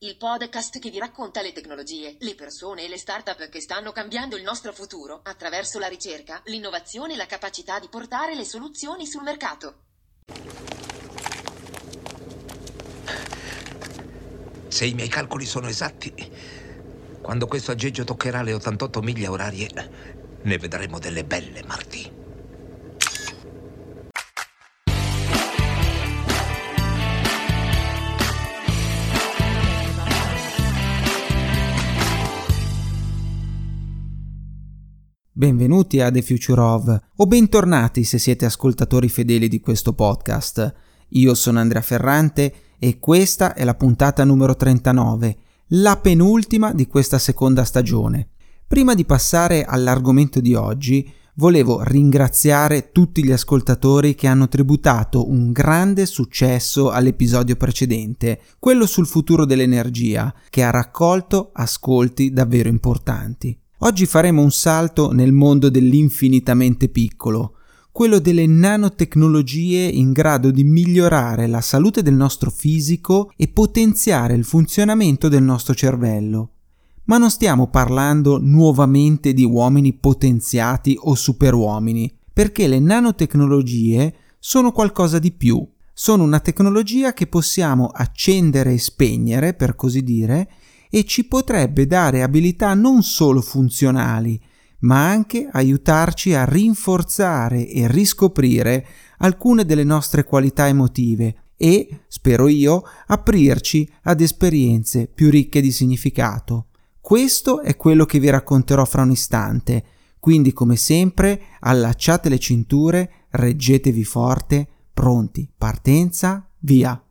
Il podcast che vi racconta le tecnologie, le persone e le start-up che stanno cambiando il nostro futuro attraverso la ricerca, l'innovazione e la capacità di portare le soluzioni sul mercato. Se i miei calcoli sono esatti, quando questo aggeggio toccherà le 88 miglia orarie, ne vedremo delle belle, Marty. Benvenuti a The Future of, o bentornati se siete ascoltatori fedeli di questo podcast. Io sono Andrea Ferrante e questa è la puntata numero 39, la penultima di questa seconda stagione. Prima di passare all'argomento di oggi, volevo ringraziare tutti gli ascoltatori che hanno tributato un grande successo all'episodio precedente, quello sul futuro dell'energia, che ha raccolto ascolti davvero importanti. Oggi faremo un salto nel mondo dell'infinitamente piccolo, quello delle nanotecnologie in grado di migliorare la salute del nostro fisico e potenziare il funzionamento del nostro cervello. Ma non stiamo parlando nuovamente di uomini potenziati o superuomini, perché le nanotecnologie sono qualcosa di più. Sono una tecnologia che possiamo accendere e spegnere, per così dire, e ci potrebbe dare abilità non solo funzionali, ma anche aiutarci a rinforzare e riscoprire alcune delle nostre qualità emotive e, spero io, aprirci ad esperienze più ricche di significato. Questo è quello che vi racconterò fra un istante, quindi come sempre allacciate le cinture, reggetevi forte, pronti, partenza, via!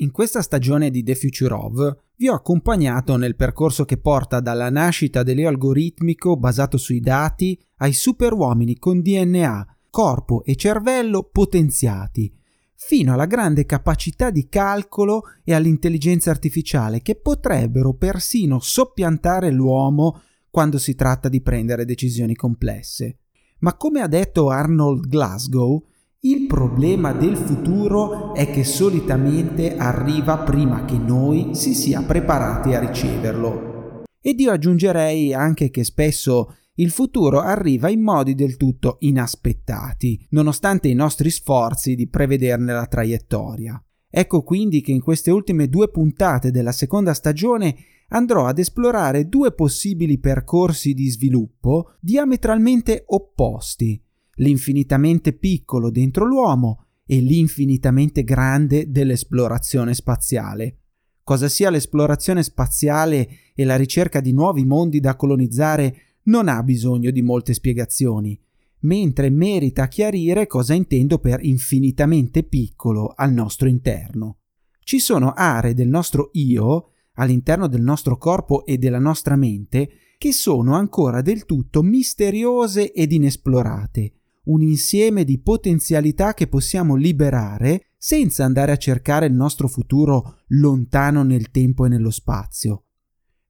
In questa stagione di The Future of vi ho accompagnato nel percorso che porta dalla nascita dell'algoritmico basato sui dati ai superuomini con DNA, corpo e cervello potenziati, fino alla grande capacità di calcolo e all'intelligenza artificiale che potrebbero persino soppiantare l'uomo quando si tratta di prendere decisioni complesse. Ma come ha detto Arnold Glasgow, il problema del futuro è che solitamente arriva prima che noi si sia preparati a riceverlo. Ed io aggiungerei anche che spesso il futuro arriva in modi del tutto inaspettati, nonostante i nostri sforzi di prevederne la traiettoria. Ecco quindi che in queste ultime due puntate della seconda stagione andrò ad esplorare due possibili percorsi di sviluppo diametralmente opposti, l'infinitamente piccolo dentro l'uomo e l'infinitamente grande dell'esplorazione spaziale. Cosa sia l'esplorazione spaziale e la ricerca di nuovi mondi da colonizzare non ha bisogno di molte spiegazioni, mentre merita chiarire cosa intendo per infinitamente piccolo al nostro interno. Ci sono aree del nostro io, all'interno del nostro corpo e della nostra mente, che sono ancora del tutto misteriose ed inesplorate, un insieme di potenzialità che possiamo liberare senza andare a cercare il nostro futuro lontano nel tempo e nello spazio.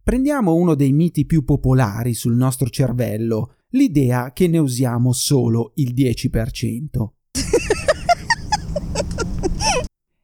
Prendiamo uno dei miti più popolari sul nostro cervello, l'idea che ne usiamo solo il 10%.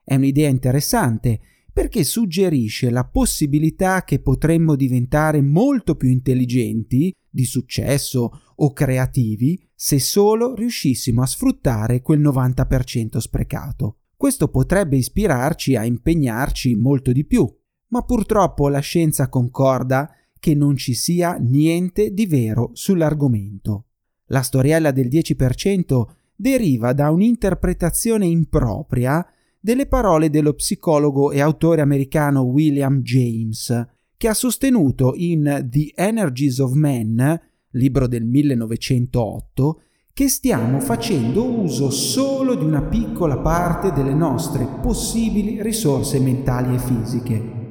È un'idea interessante perché suggerisce la possibilità che potremmo diventare molto più intelligenti, di successo o creativi se solo riuscissimo a sfruttare quel 90% sprecato. Questo potrebbe ispirarci a impegnarci molto di più, ma purtroppo la scienza concorda che non ci sia niente di vero sull'argomento. La storiella del 10% deriva da un'interpretazione impropria delle parole dello psicologo e autore americano William James, che ha sostenuto in The Energies of Men libro del 1908, che stiamo facendo uso solo di una piccola parte delle nostre possibili risorse mentali e fisiche.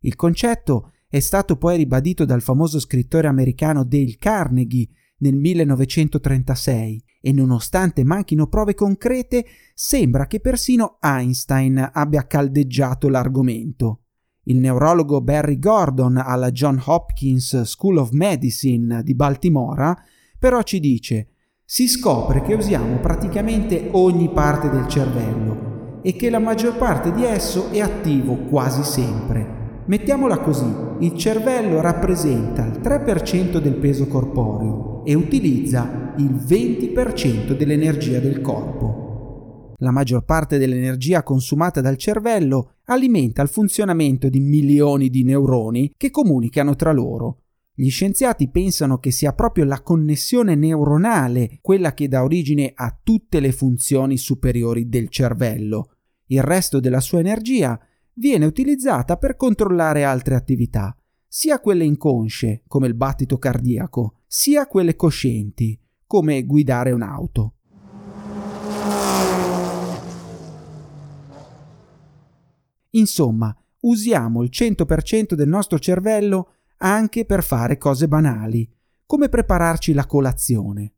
Il concetto è stato poi ribadito dal famoso scrittore americano Dale Carnegie nel 1936 e nonostante manchino prove concrete, sembra che persino Einstein abbia caldeggiato l'argomento. Il neurologo Barry Gordon alla John Hopkins School of Medicine di Baltimora però ci dice si scopre che usiamo praticamente ogni parte del cervello e che la maggior parte di esso è attivo quasi sempre. Mettiamola così, il cervello rappresenta il 3% del peso corporeo e utilizza il 20% dell'energia del corpo. La maggior parte dell'energia consumata dal cervello alimenta il funzionamento di milioni di neuroni che comunicano tra loro gli scienziati pensano che sia proprio la connessione neuronale quella che dà origine a tutte le funzioni superiori del cervello. Il resto della sua energia viene utilizzata per controllare altre attività, sia quelle inconsce, come il battito cardiaco, sia quelle coscienti, come guidare un'auto. Insomma, usiamo il 100% del nostro cervello anche per fare cose banali, come prepararci la colazione.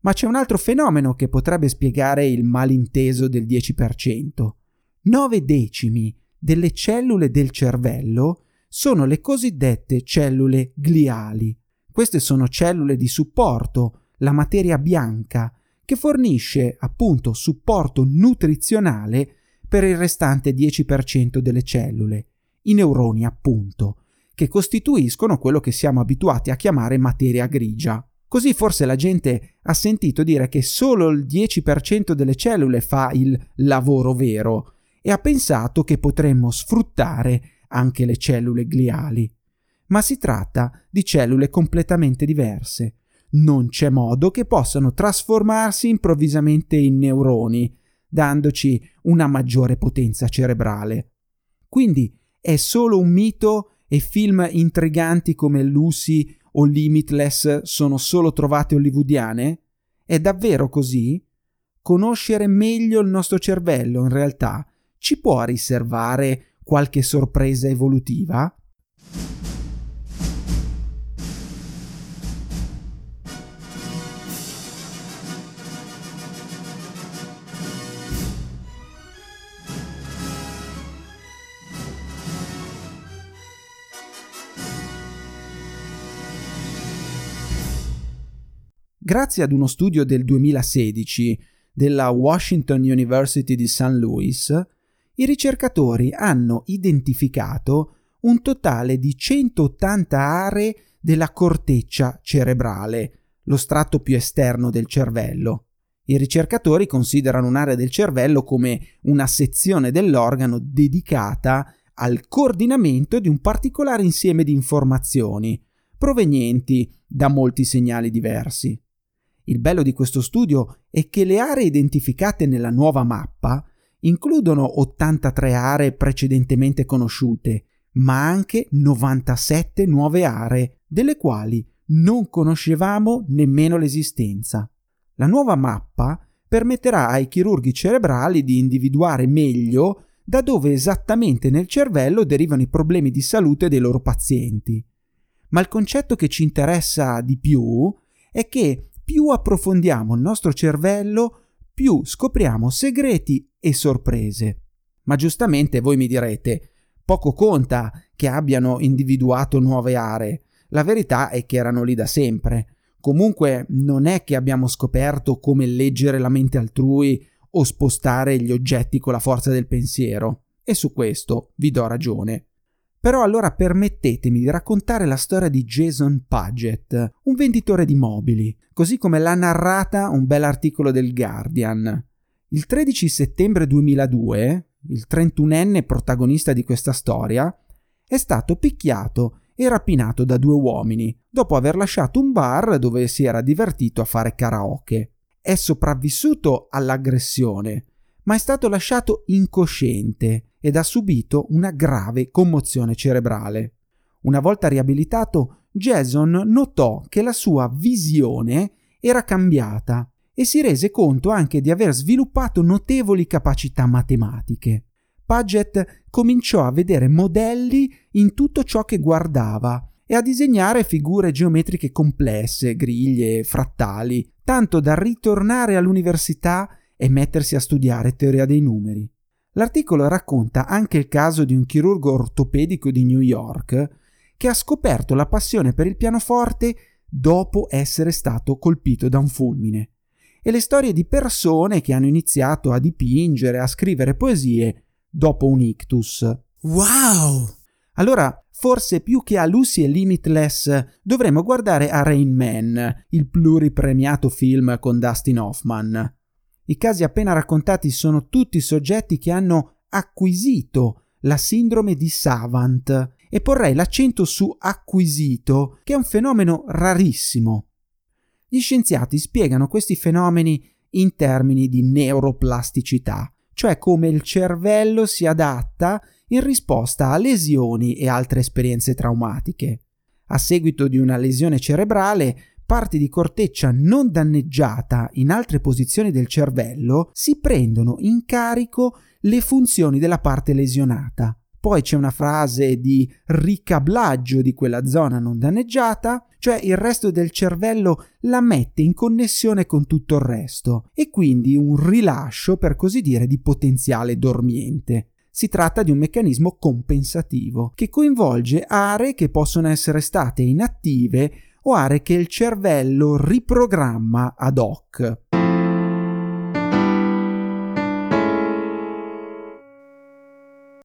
Ma c'è un altro fenomeno che potrebbe spiegare il malinteso del 10%. 9 decimi delle cellule del cervello sono le cosiddette cellule gliali. Queste sono cellule di supporto, la materia bianca, che fornisce appunto supporto nutrizionale per il restante 10% delle cellule, i neuroni appunto, che costituiscono quello che siamo abituati a chiamare materia grigia. Così forse la gente ha sentito dire che solo il 10% delle cellule fa il lavoro vero e ha pensato che potremmo sfruttare anche le cellule gliali. Ma si tratta di cellule completamente diverse. Non c'è modo che possano trasformarsi improvvisamente in neuroni, dandoci una maggiore potenza cerebrale. Quindi è solo un mito e film intriganti come Lucy o Limitless sono solo trovate hollywoodiane? È davvero così? Conoscere meglio il nostro cervello in realtà ci può riservare qualche sorpresa evolutiva? Grazie ad uno studio del 2016 della Washington University di St. Louis, i ricercatori hanno identificato un totale di 180 aree della corteccia cerebrale, lo strato più esterno del cervello. I ricercatori considerano un'area del cervello come una sezione dell'organo dedicata al coordinamento di un particolare insieme di informazioni, provenienti da molti segnali diversi. Il bello di questo studio è che le aree identificate nella nuova mappa includono 83 aree precedentemente conosciute, ma anche 97 nuove aree, delle quali non conoscevamo nemmeno l'esistenza. La nuova mappa permetterà ai chirurghi cerebrali di individuare meglio da dove esattamente nel cervello derivano i problemi di salute dei loro pazienti. Ma il concetto che ci interessa di più è che più approfondiamo il nostro cervello, più scopriamo segreti e sorprese. Ma giustamente voi mi direte, poco conta che abbiano individuato nuove aree. La verità è che erano lì da sempre. Comunque non è che abbiamo scoperto come leggere la mente altrui o spostare gli oggetti con la forza del pensiero. E su questo vi do ragione. Però allora permettetemi di raccontare la storia di Jason Paget, un venditore di mobili, così come l'ha narrata un bel articolo del Guardian. Il 13 settembre 2002, il 31enne protagonista di questa storia, è stato picchiato e rapinato da due uomini, dopo aver lasciato un bar dove si era divertito a fare karaoke. È sopravvissuto all'aggressione, ma è stato lasciato incosciente ed ha subito una grave commozione cerebrale. Una volta riabilitato Jason notò che la sua visione era cambiata e si rese conto anche di aver sviluppato notevoli capacità matematiche. Paget cominciò a vedere modelli in tutto ciò che guardava e a disegnare figure geometriche complesse, griglie, frattali, tanto da ritornare all'università e mettersi a studiare teoria dei numeri. L'articolo racconta anche il caso di un chirurgo ortopedico di New York che ha scoperto la passione per il pianoforte dopo essere stato colpito da un fulmine. E le storie di persone che hanno iniziato a dipingere, a scrivere poesie dopo un ictus. Wow! Allora, forse più che a Lucy e Limitless, dovremmo guardare a Rain Man, il pluripremiato film con Dustin Hoffman. I casi appena raccontati sono tutti soggetti che hanno acquisito la sindrome di Savant e porrei l'accento su acquisito, che è un fenomeno rarissimo. Gli scienziati spiegano questi fenomeni in termini di neuroplasticità, cioè come il cervello si adatta in risposta a lesioni e altre esperienze traumatiche. A seguito di una lesione cerebrale, parti di corteccia non danneggiata in altre posizioni del cervello si prendono in carico le funzioni della parte lesionata. Poi c'è una frase di ricablaggio di quella zona non danneggiata, cioè il resto del cervello la mette in connessione con tutto il resto e quindi un rilascio, per così dire, di potenziale dormiente. Si tratta di un meccanismo compensativo che coinvolge aree che possono essere state inattive o aree che il cervello riprogramma ad hoc.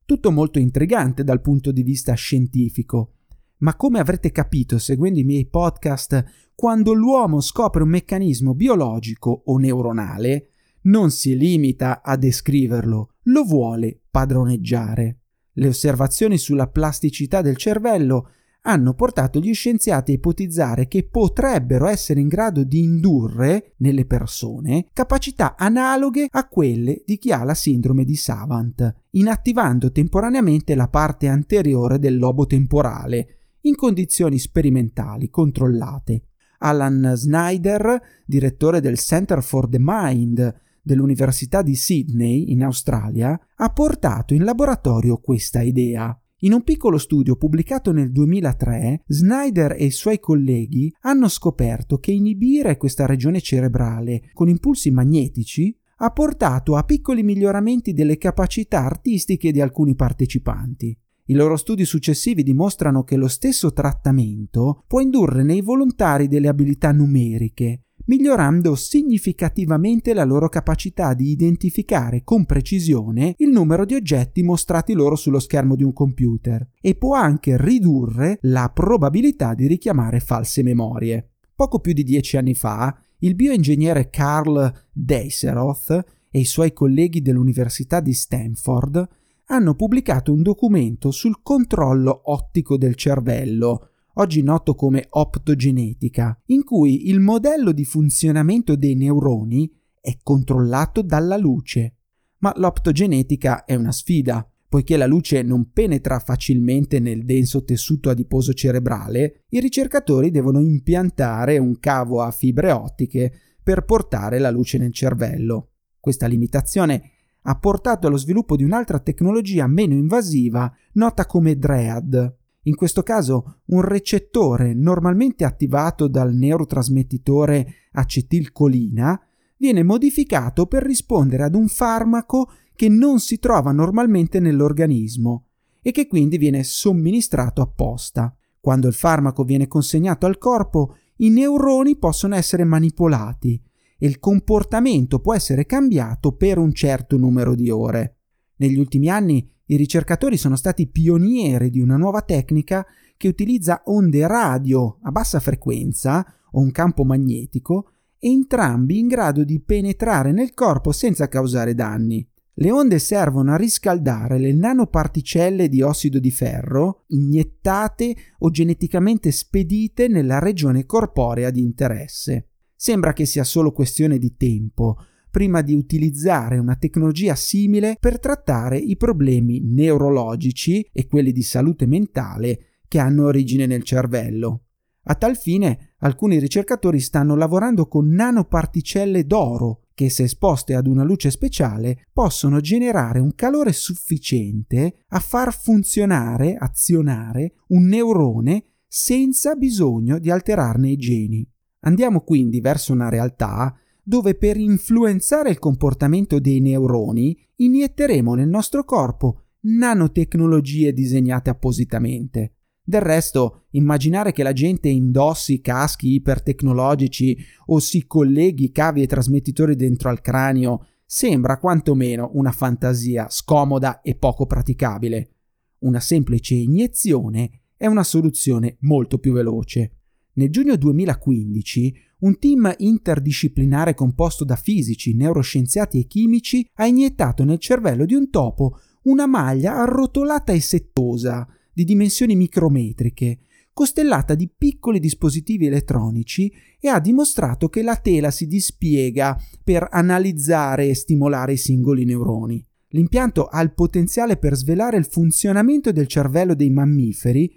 Tutto molto intrigante dal punto di vista scientifico, ma come avrete capito seguendo i miei podcast, quando l'uomo scopre un meccanismo biologico o neuronale, non si limita a descriverlo, lo vuole padroneggiare. Le osservazioni sulla plasticità del cervello hanno portato gli scienziati a ipotizzare che potrebbero essere in grado di indurre nelle persone capacità analoghe a quelle di chi ha la sindrome di Savant, inattivando temporaneamente la parte anteriore del lobo temporale in condizioni sperimentali controllate. Alan Snyder, direttore del Center for the Mind dell'Università di Sydney in Australia, ha portato in laboratorio questa idea. In un piccolo studio pubblicato nel 2003, Snyder e i suoi colleghi hanno scoperto che inibire questa regione cerebrale con impulsi magnetici ha portato a piccoli miglioramenti delle capacità artistiche di alcuni partecipanti. I loro studi successivi dimostrano che lo stesso trattamento può indurre nei volontari delle abilità numeriche, migliorando significativamente la loro capacità di identificare con precisione il numero di oggetti mostrati loro sullo schermo di un computer e può anche ridurre la probabilità di richiamare false memorie. Poco più di dieci anni fa, il bioingegnere Carl Deiseroth e i suoi colleghi dell'Università di Stanford hanno pubblicato un documento sul controllo ottico del cervello, oggi noto come optogenetica, in cui il modello di funzionamento dei neuroni è controllato dalla luce. Ma l'optogenetica è una sfida, poiché la luce non penetra facilmente nel denso tessuto adiposo cerebrale, i ricercatori devono impiantare un cavo a fibre ottiche per portare la luce nel cervello. Questa limitazione ha portato allo sviluppo di un'altra tecnologia meno invasiva nota come DREAD, in questo caso un recettore normalmente attivato dal neurotrasmettitore acetilcolina viene modificato per rispondere ad un farmaco che non si trova normalmente nell'organismo e che quindi viene somministrato apposta. Quando il farmaco viene consegnato al corpo, i neuroni possono essere manipolati e il comportamento può essere cambiato per un certo numero di ore. Negli ultimi anni i ricercatori sono stati pionieri di una nuova tecnica che utilizza onde radio a bassa frequenza o un campo magnetico, entrambi in grado di penetrare nel corpo senza causare danni. Le onde servono a riscaldare le nanoparticelle di ossido di ferro iniettate o geneticamente spedite nella regione corporea di interesse. Sembra che sia solo questione di tempo prima di utilizzare una tecnologia simile per trattare i problemi neurologici e quelli di salute mentale che hanno origine nel cervello. A tal fine, alcuni ricercatori stanno lavorando con nanoparticelle d'oro che, se esposte ad una luce speciale, possono generare un calore sufficiente a far funzionare, azionare un neurone senza bisogno di alterarne i geni. Andiamo quindi verso una realtà dove per influenzare il comportamento dei neuroni inietteremo nel nostro corpo nanotecnologie disegnate appositamente. Del resto, immaginare che la gente indossi caschi ipertecnologici o si colleghi cavi e trasmettitori dentro al cranio sembra quantomeno una fantasia scomoda e poco praticabile. Una semplice iniezione è una soluzione molto più veloce. Nel giugno 2015 un team interdisciplinare composto da fisici, neuroscienziati e chimici ha iniettato nel cervello di un topo una maglia arrotolata e settosa di dimensioni micrometriche, costellata di piccoli dispositivi elettronici e ha dimostrato che la tela si dispiega per analizzare e stimolare i singoli neuroni. L'impianto ha il potenziale per svelare il funzionamento del cervello dei mammiferi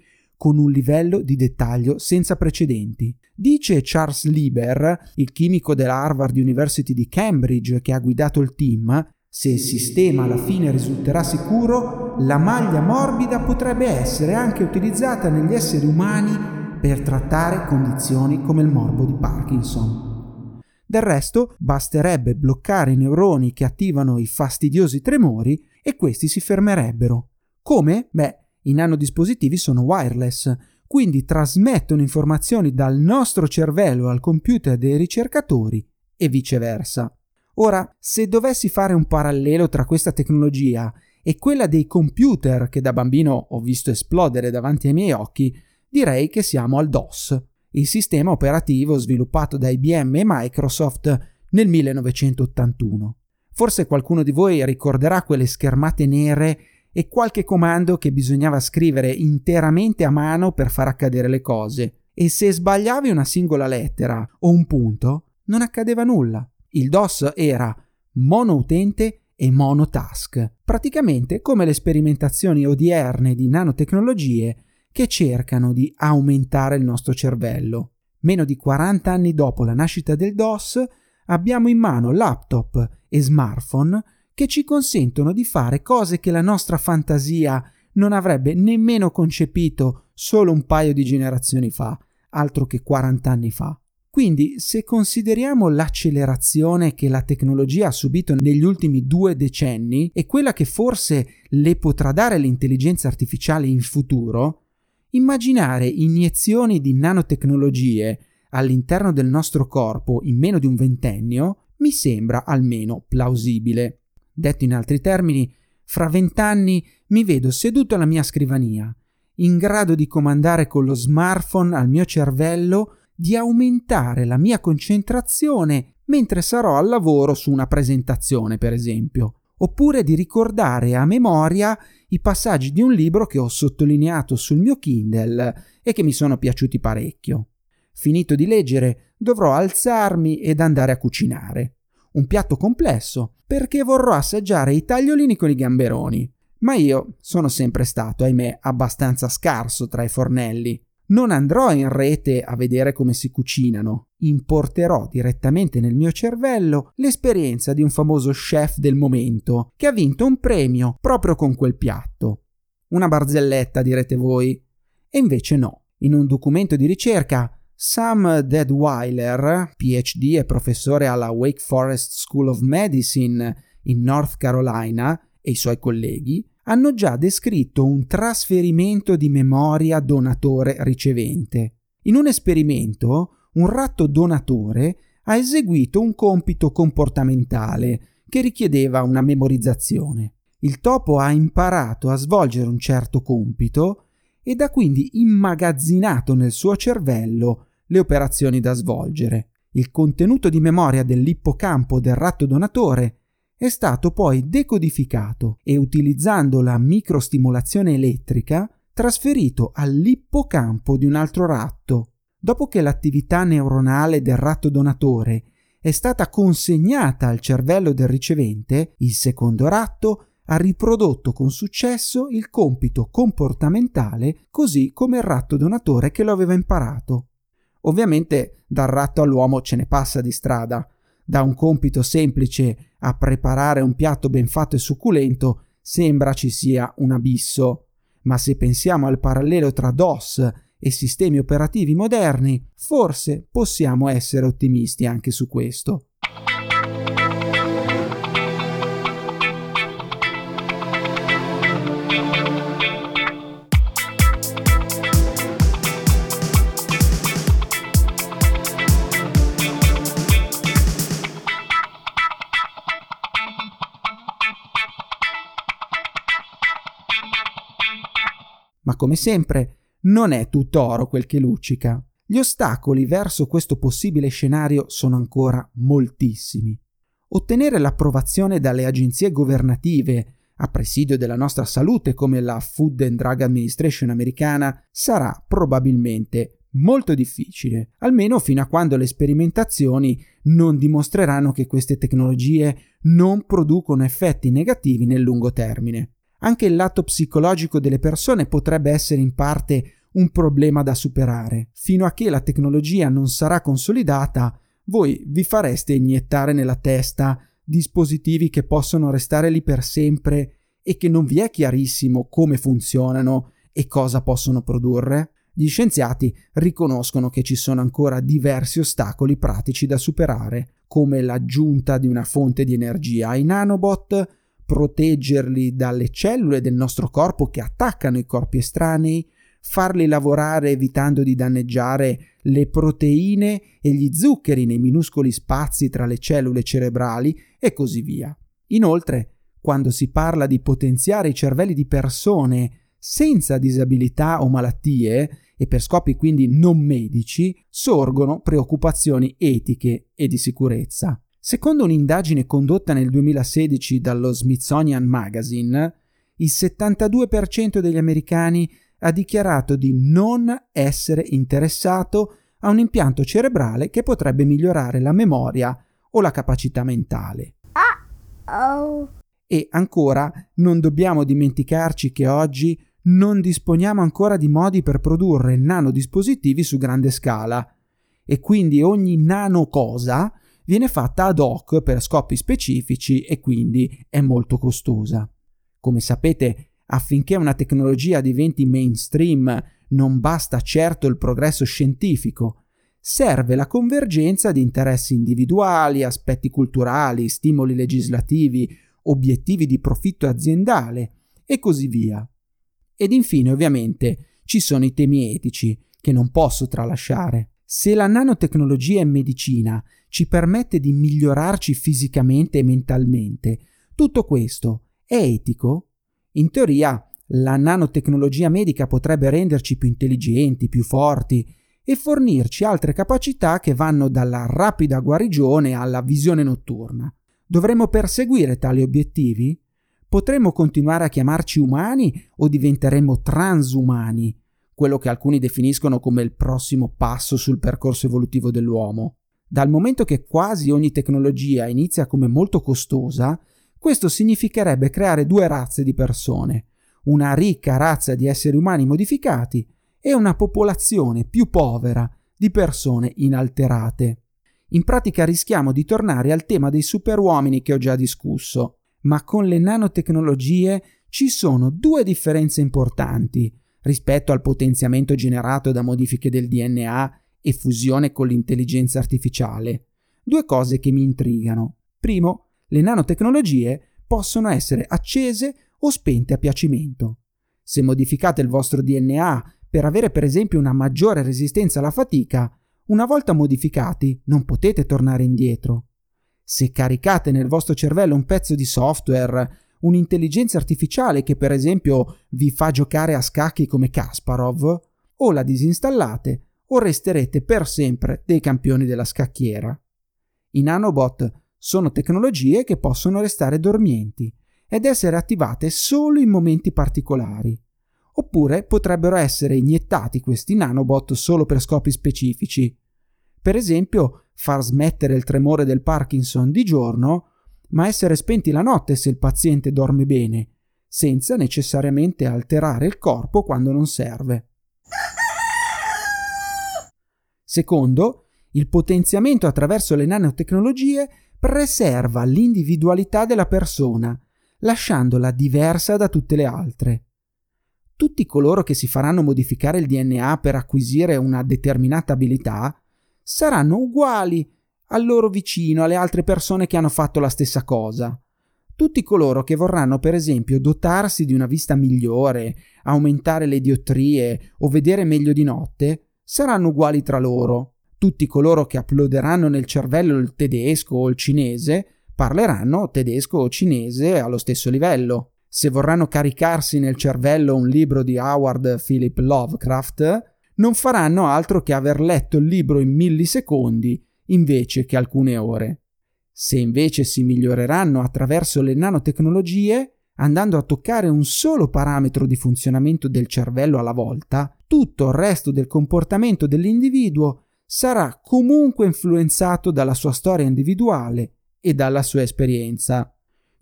con un livello di dettaglio senza precedenti. Dice Charles Lieber, il chimico della Harvard University di Cambridge che ha guidato il team, se il sistema alla fine risulterà sicuro, la maglia morbida potrebbe essere anche utilizzata negli esseri umani per trattare condizioni come il morbo di Parkinson. Del resto, basterebbe bloccare i neuroni che attivano i fastidiosi tremori e questi si fermerebbero. Come? Beh, i nanodispositivi sono wireless, quindi trasmettono informazioni dal nostro cervello al computer dei ricercatori e viceversa. Ora, se dovessi fare un parallelo tra questa tecnologia e quella dei computer che da bambino ho visto esplodere davanti ai miei occhi, direi che siamo al DOS, il sistema operativo sviluppato da IBM e Microsoft nel 1981. Forse qualcuno di voi ricorderà quelle schermate nere e qualche comando che bisognava scrivere interamente a mano per far accadere le cose, e se sbagliavi una singola lettera o un punto, non accadeva nulla. Il DOS era monoutente e monotask, praticamente come le sperimentazioni odierne di nanotecnologie che cercano di aumentare il nostro cervello. Meno di 40 anni dopo la nascita del DOS, abbiamo in mano laptop e smartphone che ci consentono di fare cose che la nostra fantasia non avrebbe nemmeno concepito solo un paio di generazioni fa, altro che 40 anni fa. Quindi, se consideriamo l'accelerazione che la tecnologia ha subito negli ultimi due decenni e quella che forse le potrà dare l'intelligenza artificiale in futuro, immaginare iniezioni di nanotecnologie all'interno del nostro corpo in meno di un ventennio mi sembra almeno plausibile. Detto in altri termini, fra vent'anni mi vedo seduto alla mia scrivania, in grado di comandare con lo smartphone al mio cervello di aumentare la mia concentrazione mentre sarò al lavoro su una presentazione, per esempio, oppure di ricordare a memoria i passaggi di un libro che ho sottolineato sul mio Kindle e che mi sono piaciuti parecchio. Finito di leggere, dovrò alzarmi ed andare a cucinare. Un piatto complesso, perché vorrò assaggiare i tagliolini con i gamberoni. Ma io sono sempre stato, ahimè, abbastanza scarso tra i fornelli. Non andrò in rete a vedere come si cucinano, importerò direttamente nel mio cervello l'esperienza di un famoso chef del momento che ha vinto un premio proprio con quel piatto. Una barzelletta, direte voi. E invece no. In un documento di ricerca, Sam Deadweiler, PhD e professore alla Wake Forest School of Medicine in North Carolina, e i suoi colleghi hanno già descritto un trasferimento di memoria donatore-ricevente. In un esperimento, un ratto donatore ha eseguito un compito comportamentale che richiedeva una memorizzazione. Il topo ha imparato a svolgere un certo compito ed ha quindi immagazzinato nel suo cervello le operazioni da svolgere. Il contenuto di memoria dell'ippocampo del ratto donatore è stato poi decodificato e utilizzando la microstimolazione elettrica trasferito all'ippocampo di un altro ratto. Dopo che l'attività neuronale del ratto donatore è stata consegnata al cervello del ricevente, il secondo ratto ha riprodotto con successo il compito comportamentale così come il ratto donatore che lo aveva imparato. Ovviamente dal ratto all'uomo ce ne passa di strada. Da un compito semplice a preparare un piatto ben fatto e succulento sembra ci sia un abisso. Ma se pensiamo al parallelo tra DOS e sistemi operativi moderni, forse possiamo essere ottimisti anche su questo. Come sempre, non è tutto oro quel che luccica. Gli ostacoli verso questo possibile scenario sono ancora moltissimi. Ottenere l'approvazione dalle agenzie governative a presidio della nostra salute come la Food and Drug Administration americana sarà probabilmente molto difficile, almeno fino a quando le sperimentazioni non dimostreranno che queste tecnologie non producono effetti negativi nel lungo termine. Anche il lato psicologico delle persone potrebbe essere in parte un problema da superare. Fino a che la tecnologia non sarà consolidata, voi vi fareste iniettare nella testa dispositivi che possono restare lì per sempre e che non vi è chiarissimo come funzionano e cosa possono produrre? Gli scienziati riconoscono che ci sono ancora diversi ostacoli pratici da superare, come l'aggiunta di una fonte di energia ai nanobot, proteggerli dalle cellule del nostro corpo che attaccano i corpi estranei, farli lavorare evitando di danneggiare le proteine e gli zuccheri nei minuscoli spazi tra le cellule cerebrali e così via. Inoltre, quando si parla di potenziare i cervelli di persone senza disabilità o malattie, e per scopi quindi non medici, sorgono preoccupazioni etiche e di sicurezza. Secondo un'indagine condotta nel 2016 dallo Smithsonian Magazine, il 72% degli americani ha dichiarato di non essere interessato a un impianto cerebrale che potrebbe migliorare la memoria o la capacità mentale. Uh-oh. E ancora, non dobbiamo dimenticarci che oggi non disponiamo ancora di modi per produrre nanodispositivi su grande scala e quindi ogni nano cosa viene fatta ad hoc per scopi specifici e quindi è molto costosa. Come sapete, affinché una tecnologia diventi mainstream non basta certo il progresso scientifico, serve la convergenza di interessi individuali, aspetti culturali, stimoli legislativi, obiettivi di profitto aziendale e così via. Ed infine, ovviamente, ci sono i temi etici che non posso tralasciare. Se la nanotecnologia in medicina ci permette di migliorarci fisicamente e mentalmente, tutto questo è etico? In teoria, la nanotecnologia medica potrebbe renderci più intelligenti, più forti e fornirci altre capacità che vanno dalla rapida guarigione alla visione notturna. Dovremmo perseguire tali obiettivi? Potremmo continuare a chiamarci umani o diventeremo transumani, quello che alcuni definiscono come il prossimo passo sul percorso evolutivo dell'uomo. Dal momento che quasi ogni tecnologia inizia come molto costosa, questo significherebbe creare due razze di persone, una ricca razza di esseri umani modificati e una popolazione più povera di persone inalterate. In pratica rischiamo di tornare al tema dei superuomini che ho già discusso, ma con le nanotecnologie ci sono due differenze importanti rispetto al potenziamento generato da modifiche del DNA e fusione con l'intelligenza artificiale. Due cose che mi intrigano. Primo, le nanotecnologie possono essere accese o spente a piacimento. Se modificate il vostro DNA per avere per esempio una maggiore resistenza alla fatica, una volta modificati non potete tornare indietro. Se caricate nel vostro cervello un pezzo di software, un'intelligenza artificiale che per esempio vi fa giocare a scacchi come Kasparov, o la disinstallate o resterete per sempre dei campioni della scacchiera. I nanobot sono tecnologie che possono restare dormienti ed essere attivate solo in momenti particolari. Oppure potrebbero essere iniettati questi nanobot solo per scopi specifici. Per esempio, far smettere il tremore del Parkinson di giorno, ma essere spenti la notte se il paziente dorme bene, senza necessariamente alterare il corpo quando non serve. Secondo, il potenziamento attraverso le nanotecnologie preserva l'individualità della persona, lasciandola diversa da tutte le altre. Tutti coloro che si faranno modificare il DNA per acquisire una determinata abilità saranno uguali al loro vicino, alle altre persone che hanno fatto la stessa cosa. Tutti coloro che vorranno, per esempio, dotarsi di una vista migliore, aumentare le diottrie o vedere meglio di notte, saranno uguali tra loro. Tutti coloro che uploaderanno nel cervello il tedesco o il cinese parleranno tedesco o cinese allo stesso livello. Se vorranno caricarsi nel cervello un libro di Howard Philip Lovecraft, non faranno altro che aver letto il libro in millisecondi invece che alcune ore. Se invece si miglioreranno attraverso le nanotecnologie, andando a toccare un solo parametro di funzionamento del cervello alla volta, tutto il resto del comportamento dell'individuo sarà comunque influenzato dalla sua storia individuale e dalla sua esperienza.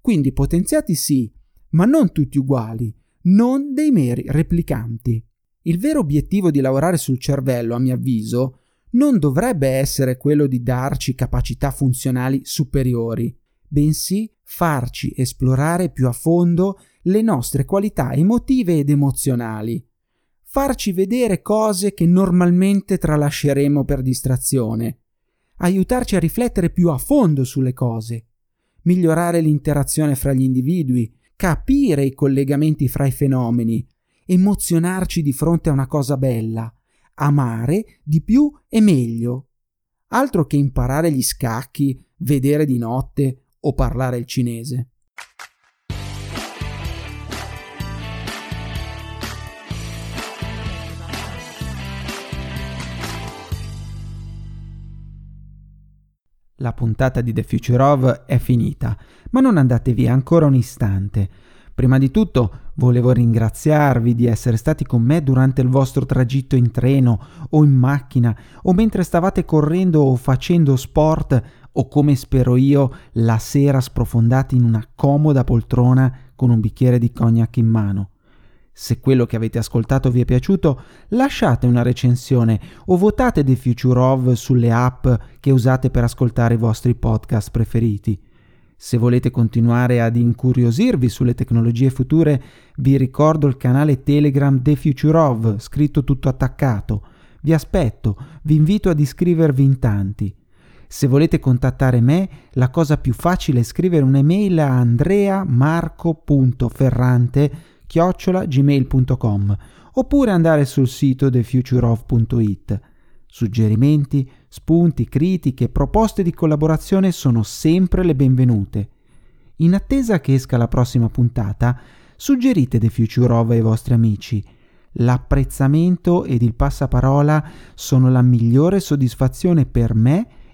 Quindi potenziati sì, ma non tutti uguali, non dei meri replicanti. Il vero obiettivo di lavorare sul cervello, a mio avviso, non dovrebbe essere quello di darci capacità funzionali superiori, bensì farci esplorare più a fondo le nostre qualità emotive ed emozionali, farci vedere cose che normalmente tralasceremo per distrazione, aiutarci a riflettere più a fondo sulle cose, migliorare l'interazione fra gli individui, capire i collegamenti fra i fenomeni, emozionarci di fronte a una cosa bella, amare di più e meglio. Altro che imparare gli scacchi, vedere di notte o parlare il cinese. La puntata di The Future of è finita, ma non andate via ancora un istante. Prima di tutto volevo ringraziarvi di essere stati con me durante il vostro tragitto in treno o in macchina o mentre stavate correndo o facendo sport o come spero io la sera sprofondati in una comoda poltrona con un bicchiere di cognac in mano. Se quello che avete ascoltato vi è piaciuto, lasciate una recensione o votate The Future of sulle app che usate per ascoltare i vostri podcast preferiti. Se volete continuare ad incuriosirvi sulle tecnologie future, vi ricordo il canale Telegram The Future of, scritto tutto attaccato. Vi aspetto, vi invito ad iscrivervi in tanti. Se volete contattare me, la cosa più facile è scrivere un'email a andreamarco.ferrante-gmail.com oppure andare sul sito thefutureof.it. Suggerimenti, spunti, critiche, proposte di collaborazione sono sempre le benvenute. In attesa che esca la prossima puntata, suggerite The Future of ai vostri amici. L'apprezzamento ed il passaparola sono la migliore soddisfazione per me e